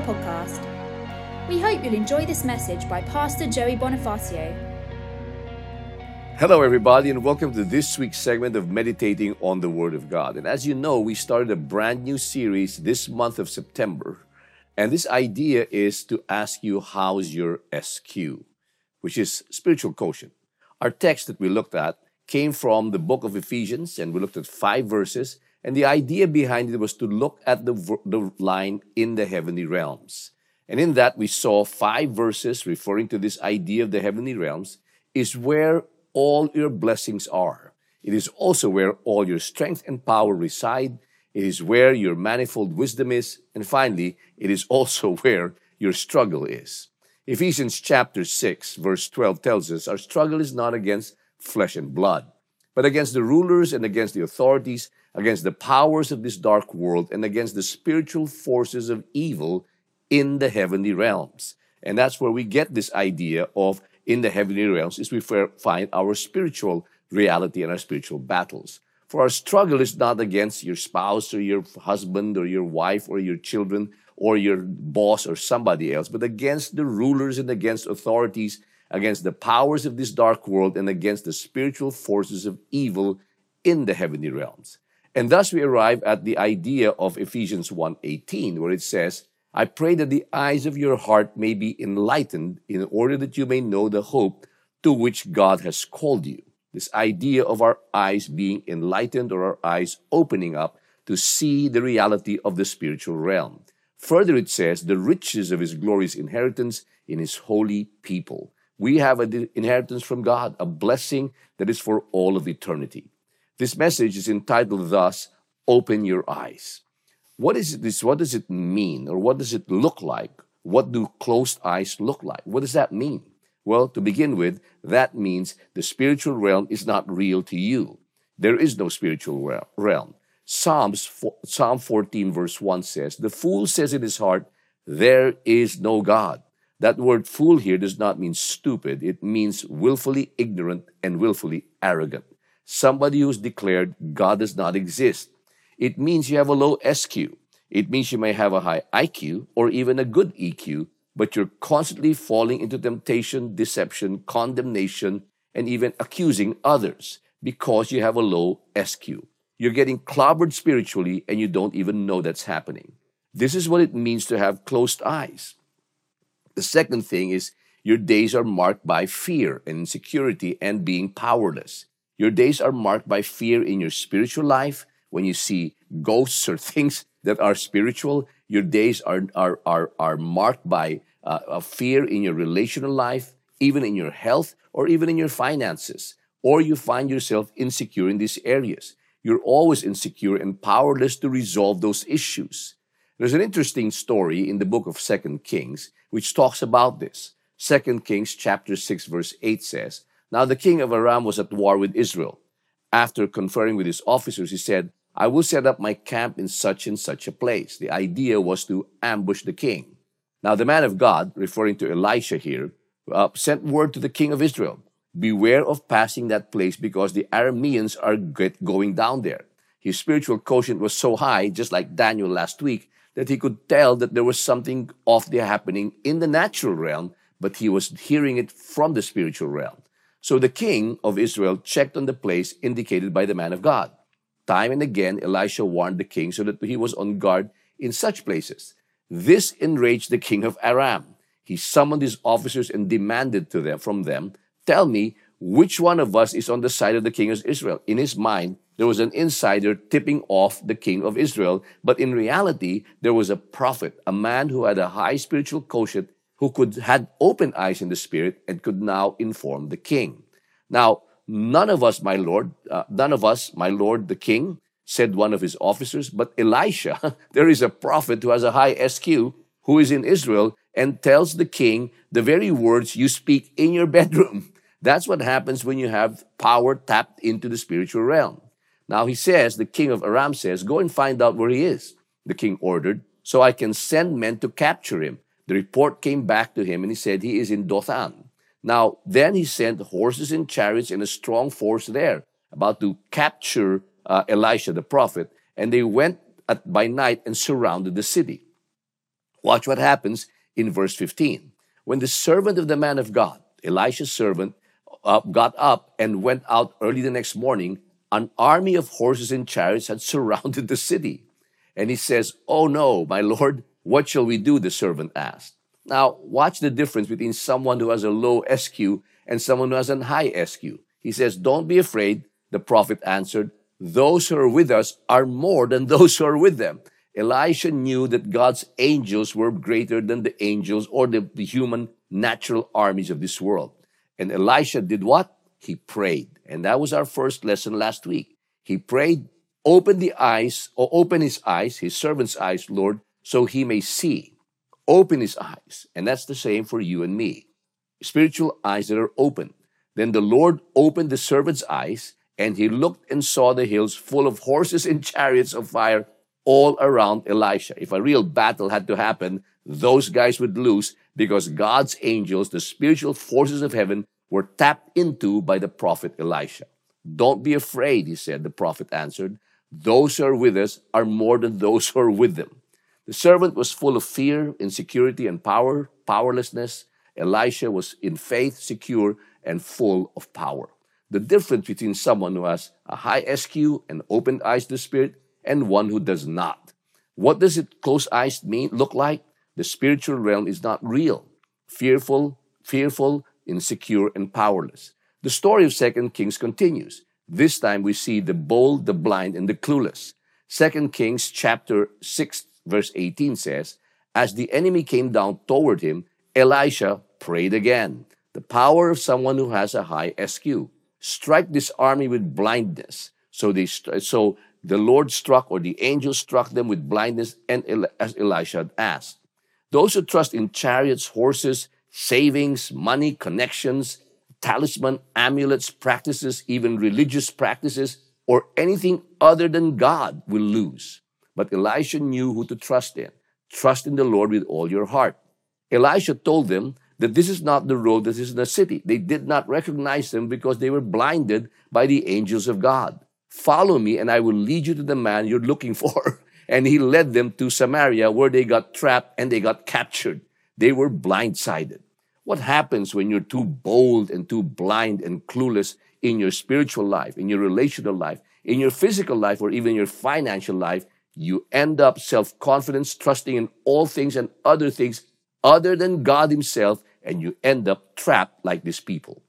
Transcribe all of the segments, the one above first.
Podcast. We hope you'll enjoy this message by Pastor Joey Bonifacio. Hello, everybody, and welcome to this week's segment of Meditating on the Word of God. And as you know, we started a brand new series this month of September. And this idea is to ask you, how's your SQ, which is spiritual quotient. Our text that we looked at came from the book of Ephesians, and we looked at five verses. And the idea behind it was to look at the, the line in the heavenly realms. And in that, we saw five verses referring to this idea of the heavenly realms is where all your blessings are. It is also where all your strength and power reside. It is where your manifold wisdom is. And finally, it is also where your struggle is. Ephesians chapter 6, verse 12 tells us our struggle is not against flesh and blood, but against the rulers and against the authorities against the powers of this dark world and against the spiritual forces of evil in the heavenly realms. And that's where we get this idea of in the heavenly realms is we find our spiritual reality and our spiritual battles. For our struggle is not against your spouse or your husband or your wife or your children or your boss or somebody else, but against the rulers and against authorities, against the powers of this dark world and against the spiritual forces of evil in the heavenly realms. And thus we arrive at the idea of Ephesians 1:18 where it says, "I pray that the eyes of your heart may be enlightened in order that you may know the hope to which God has called you." This idea of our eyes being enlightened or our eyes opening up to see the reality of the spiritual realm. Further, it says, the riches of his glorious inheritance in his holy people. We have an inheritance from God, a blessing that is for all of eternity. This message is entitled thus, Open Your Eyes. What is this? What does it mean? Or what does it look like? What do closed eyes look like? What does that mean? Well, to begin with, that means the spiritual realm is not real to you. There is no spiritual realm. Psalms, Psalm 14 verse 1 says, The fool says in his heart, there is no God. That word fool here does not mean stupid. It means willfully ignorant and willfully arrogant somebody who's declared God does not exist. It means you have a low SQ. It means you may have a high IQ or even a good EQ, but you're constantly falling into temptation, deception, condemnation, and even accusing others because you have a low SQ. You're getting clobbered spiritually and you don't even know that's happening. This is what it means to have closed eyes. The second thing is your days are marked by fear and insecurity and being powerless. Your days are marked by fear in your spiritual life. When you see ghosts or things that are spiritual, your days are, are, are, are marked by uh, fear in your relational life, even in your health, or even in your finances. Or you find yourself insecure in these areas. You're always insecure and powerless to resolve those issues. There's an interesting story in the book of Second Kings which talks about this. Second Kings chapter 6 verse 8 says, now the king of Aram was at war with Israel. After conferring with his officers, he said, I will set up my camp in such and such a place. The idea was to ambush the king. Now the man of God, referring to Elisha here, uh, sent word to the king of Israel, beware of passing that place because the Arameans are going down there. His spiritual quotient was so high, just like Daniel last week, that he could tell that there was something off there happening in the natural realm, but he was hearing it from the spiritual realm. So the king of Israel checked on the place indicated by the man of God. Time and again, Elisha warned the king so that he was on guard in such places. This enraged the king of Aram. He summoned his officers and demanded to them from them, Tell me, which one of us is on the side of the king of Israel? In his mind, there was an insider tipping off the king of Israel, but in reality, there was a prophet, a man who had a high spiritual quotient who could had open eyes in the spirit and could now inform the king. Now, none of us, my lord, uh, none of us, my lord, the king, said one of his officers, but Elisha, there is a prophet who has a high SQ who is in Israel and tells the king the very words you speak in your bedroom. That's what happens when you have power tapped into the spiritual realm. Now he says, the king of Aram says, go and find out where he is. The king ordered, so I can send men to capture him. The report came back to him and he said, He is in Dothan. Now, then he sent horses and chariots and a strong force there, about to capture uh, Elisha the prophet. And they went at, by night and surrounded the city. Watch what happens in verse 15. When the servant of the man of God, Elisha's servant, uh, got up and went out early the next morning, an army of horses and chariots had surrounded the city. And he says, Oh no, my Lord, what shall we do? The servant asked. Now, watch the difference between someone who has a low SQ and someone who has a high SQ. He says, Don't be afraid. The prophet answered, Those who are with us are more than those who are with them. Elisha knew that God's angels were greater than the angels or the, the human natural armies of this world. And Elisha did what? He prayed. And that was our first lesson last week. He prayed, open the eyes, or open his eyes, his servant's eyes, Lord, so he may see. Open his eyes. And that's the same for you and me. Spiritual eyes that are open. Then the Lord opened the servant's eyes, and he looked and saw the hills full of horses and chariots of fire all around Elisha. If a real battle had to happen, those guys would lose because God's angels, the spiritual forces of heaven, were tapped into by the prophet Elisha. Don't be afraid, he said, the prophet answered. Those who are with us are more than those who are with them. The servant was full of fear, insecurity, and power, powerlessness. Elisha was in faith, secure, and full of power. The difference between someone who has a high SQ and open eyes to the Spirit and one who does not. What does it close eyes mean look like? The spiritual realm is not real, fearful, fearful, insecure, and powerless. The story of Second Kings continues. This time we see the bold, the blind, and the clueless. Second Kings chapter 6 verse 18 says, As the enemy came down toward him, Elisha prayed again. The power of someone who has a high SQ. Strike this army with blindness. So they, so the Lord struck or the angel struck them with blindness and as Elisha had asked. Those who trust in chariots, horses, savings, money, connections, talisman, amulets, practices, even religious practices, or anything other than God will lose. But Elisha knew who to trust in. Trust in the Lord with all your heart. Elisha told them that this is not the road that is in the city. They did not recognize him because they were blinded by the angels of God. Follow me, and I will lead you to the man you're looking for. And he led them to Samaria, where they got trapped and they got captured. They were blindsided. What happens when you're too bold and too blind and clueless in your spiritual life, in your relational life, in your physical life, or even your financial life? You end up self confidence, trusting in all things and other things other than God Himself, and you end up trapped like these people.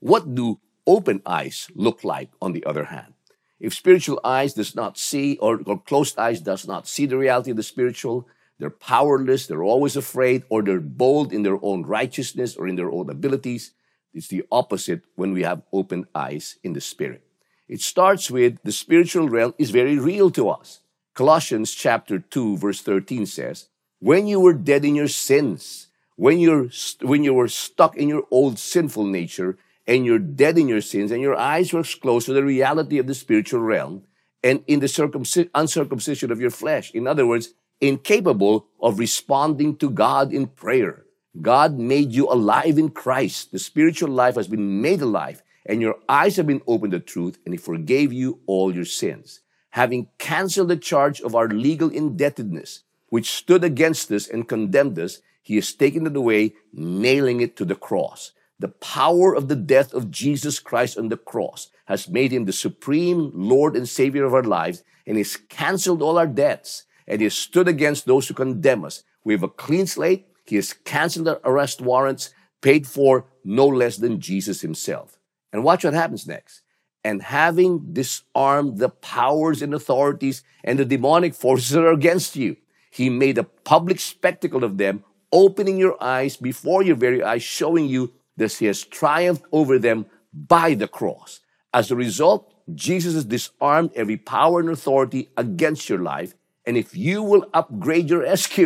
What do open eyes look like, on the other hand. If spiritual eyes does not see, or, or closed eyes does not see the reality of the spiritual, they're powerless, they're always afraid, or they're bold in their own righteousness or in their own abilities. It's the opposite when we have open eyes in the spirit. It starts with the spiritual realm is very real to us. Colossians chapter 2 verse 13 says, when you were dead in your sins, when you're, when you were stuck in your old sinful nature, and you're dead in your sins and your eyes were closed to the reality of the spiritual realm and in the circumc- uncircumcision of your flesh. In other words, incapable of responding to God in prayer. God made you alive in Christ. The spiritual life has been made alive and your eyes have been opened to truth and he forgave you all your sins. Having canceled the charge of our legal indebtedness, which stood against us and condemned us, he has taken it away, nailing it to the cross. The power of the death of Jesus Christ on the cross has made him the supreme Lord and Savior of our lives and has canceled all our debts and he has stood against those who condemn us. We have a clean slate. He has canceled our arrest warrants paid for no less than Jesus himself. And watch what happens next. And having disarmed the powers and authorities and the demonic forces that are against you, he made a public spectacle of them, opening your eyes before your very eyes, showing you that he has triumphed over them by the cross. As a result, Jesus has disarmed every power and authority against your life. And if you will upgrade your SQ,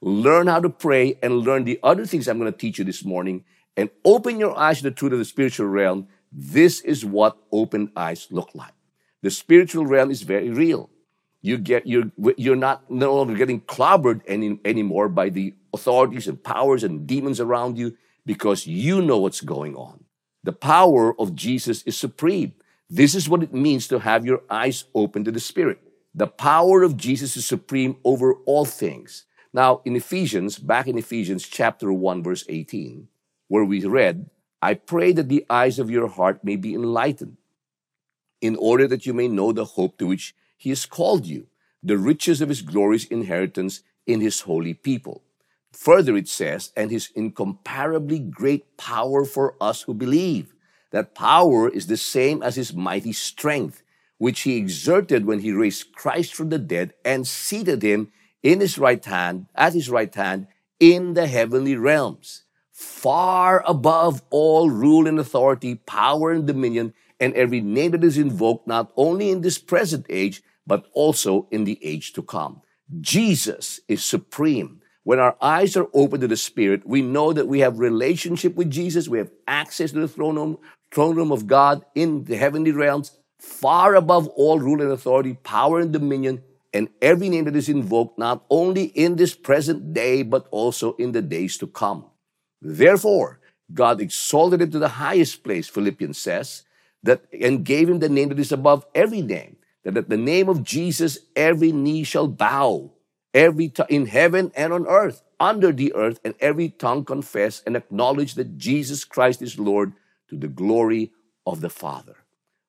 learn how to pray and learn the other things I'm going to teach you this morning and open your eyes to the truth of the spiritual realm, this is what open eyes look like. The spiritual realm is very real. You get, you're, you're not no longer getting clobbered any, anymore by the authorities and powers and demons around you because you know what's going on. The power of Jesus is supreme. This is what it means to have your eyes open to the Spirit. The power of Jesus is supreme over all things. Now, in Ephesians, back in Ephesians chapter 1, verse 18, where we read, I pray that the eyes of your heart may be enlightened, in order that you may know the hope to which he has called you, the riches of his glorious inheritance in his holy people. Further, it says, and his incomparably great power for us who believe. That power is the same as his mighty strength, which he exerted when he raised Christ from the dead and seated him in his right hand, at his right hand, in the heavenly realms, far above all rule and authority, power and dominion, and every name that is invoked, not only in this present age, but also in the age to come. Jesus is supreme. When our eyes are open to the Spirit, we know that we have relationship with Jesus. We have access to the throne room, throne room of God in the heavenly realms, far above all rule and authority, power and dominion, and every name that is invoked, not only in this present day, but also in the days to come. Therefore, God exalted him to the highest place, Philippians says, that and gave him the name that is above every name, that at the name of Jesus every knee shall bow, every t- in heaven and on earth, under the earth, and every tongue confess and acknowledge that Jesus Christ is Lord to the glory of the Father.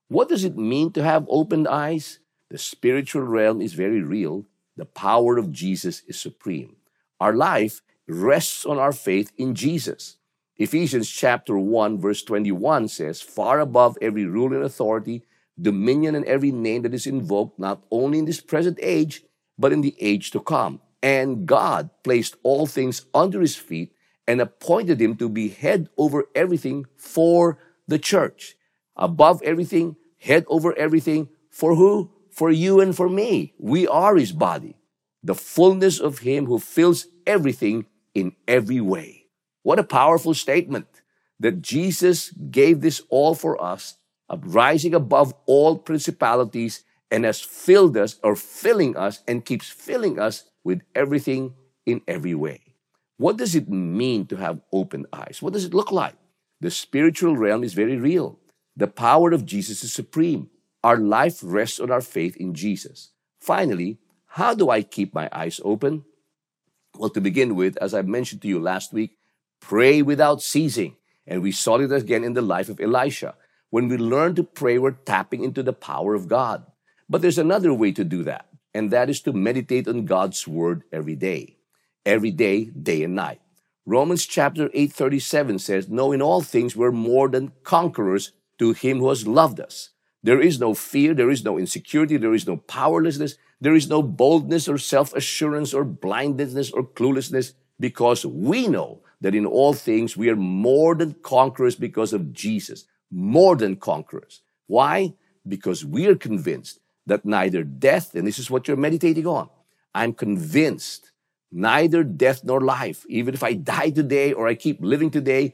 What does it mean to have opened eyes? The spiritual realm is very real. The power of Jesus is supreme. Our life rests on our faith in Jesus. Ephesians chapter 1 verse 21 says, far above every rule and authority, dominion and every name that is invoked, not only in this present age, but in the age to come. And God placed all things under his feet and appointed him to be head over everything for the church. Above everything, head over everything. For who? For you and for me. We are his body. The fullness of him who fills everything in every way. What a powerful statement that Jesus gave this all for us, of rising above all principalities and has filled us or filling us and keeps filling us with everything in every way. What does it mean to have open eyes? What does it look like? The spiritual realm is very real. The power of Jesus is supreme. Our life rests on our faith in Jesus. Finally, how do I keep my eyes open? Well, to begin with, as I mentioned to you last week, Pray without ceasing. And we saw it again in the life of Elisha. When we learn to pray, we're tapping into the power of God. But there's another way to do that, and that is to meditate on God's word every day. Every day, day and night. Romans chapter 8, 37 says, No, in all things we're more than conquerors to him who has loved us. There is no fear, there is no insecurity, there is no powerlessness, there is no boldness or self assurance or blindness or cluelessness because we know that in all things we are more than conquerors because of Jesus. More than conquerors. Why? Because we are convinced that neither death, and this is what you're meditating on, I'm convinced neither death nor life, even if I die today or I keep living today,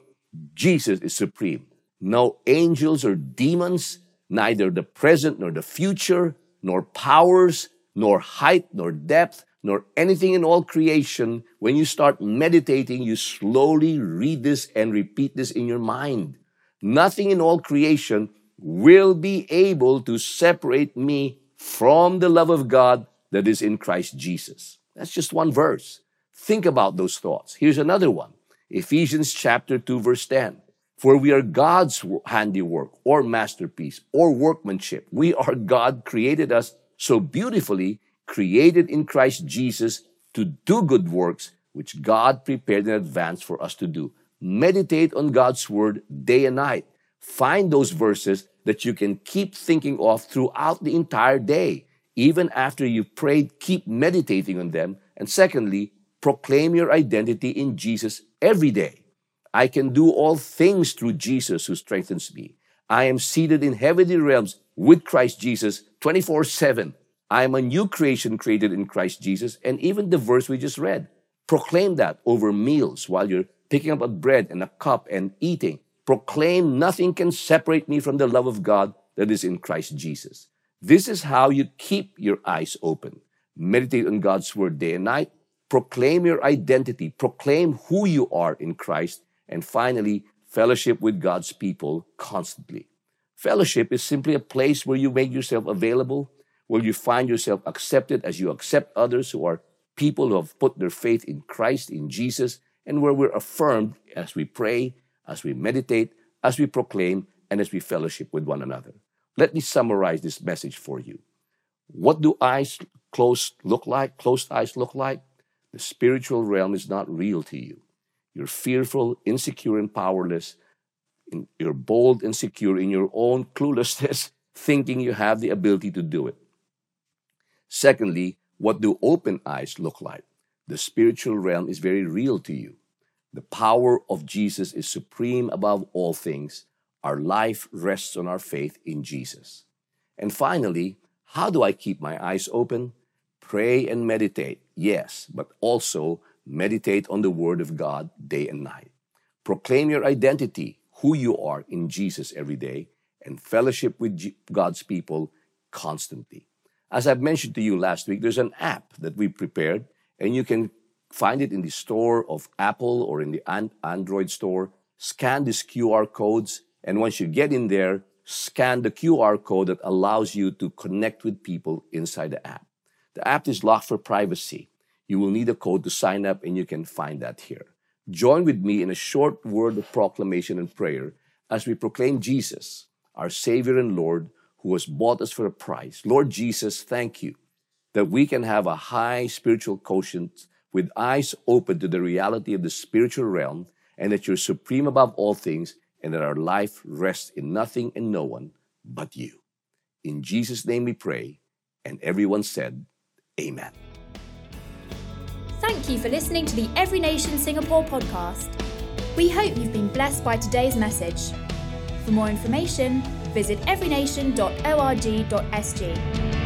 Jesus is supreme. No angels or demons, neither the present nor the future, nor powers, nor height nor depth, nor anything in all creation, when you start meditating, you slowly read this and repeat this in your mind. Nothing in all creation will be able to separate me from the love of God that is in Christ Jesus. That's just one verse. Think about those thoughts. Here's another one. Ephesians chapter 2 verse 10. For we are God's handiwork or masterpiece or workmanship. We are God created us so beautifully created in Christ Jesus to do good works, which God prepared in advance for us to do. Meditate on God's word day and night. Find those verses that you can keep thinking of throughout the entire day. Even after you've prayed, keep meditating on them. And secondly, proclaim your identity in Jesus every day. I can do all things through Jesus who strengthens me. I am seated in heavenly realms with Christ Jesus 24 7. I am a new creation created in Christ Jesus. And even the verse we just read, proclaim that over meals while you're picking up a bread and a cup and eating. Proclaim nothing can separate me from the love of God that is in Christ Jesus. This is how you keep your eyes open. Meditate on God's word day and night. Proclaim your identity. Proclaim who you are in Christ. And finally, fellowship with God's people constantly. Fellowship is simply a place where you make yourself available where you find yourself accepted as you accept others who are people who have put their faith in Christ, in Jesus, and where we're affirmed as we pray, as we meditate, as we proclaim, and as we fellowship with one another. Let me summarize this message for you. What do eyes closed look like? Closed eyes look like? The spiritual realm is not real to you. You're fearful, insecure, and powerless. You're bold and secure in your own cluelessness, thinking you have the ability to do it. Secondly, what do open eyes look like? The spiritual realm is very real to you. The power of Jesus is supreme above all things. Our life rests on our faith in Jesus. And finally, how do I keep my eyes open? Pray and meditate, yes, but also meditate on the Word of God day and night. Proclaim your identity, who you are in Jesus every day, and fellowship with God's people constantly. As I've mentioned to you last week, there's an app that we prepared, and you can find it in the store of Apple or in the Android store. Scan these QR codes, and once you get in there, scan the QR code that allows you to connect with people inside the app. The app is locked for privacy. You will need a code to sign up, and you can find that here. Join with me in a short word of proclamation and prayer as we proclaim Jesus, our Savior and Lord, who has bought us for a price. Lord Jesus, thank you that we can have a high spiritual quotient with eyes open to the reality of the spiritual realm and that you're supreme above all things and that our life rests in nothing and no one but you. In Jesus' name we pray, and everyone said, Amen. Thank you for listening to the Every Nation Singapore podcast. We hope you've been blessed by today's message. For more information, visit everynation.org.sg.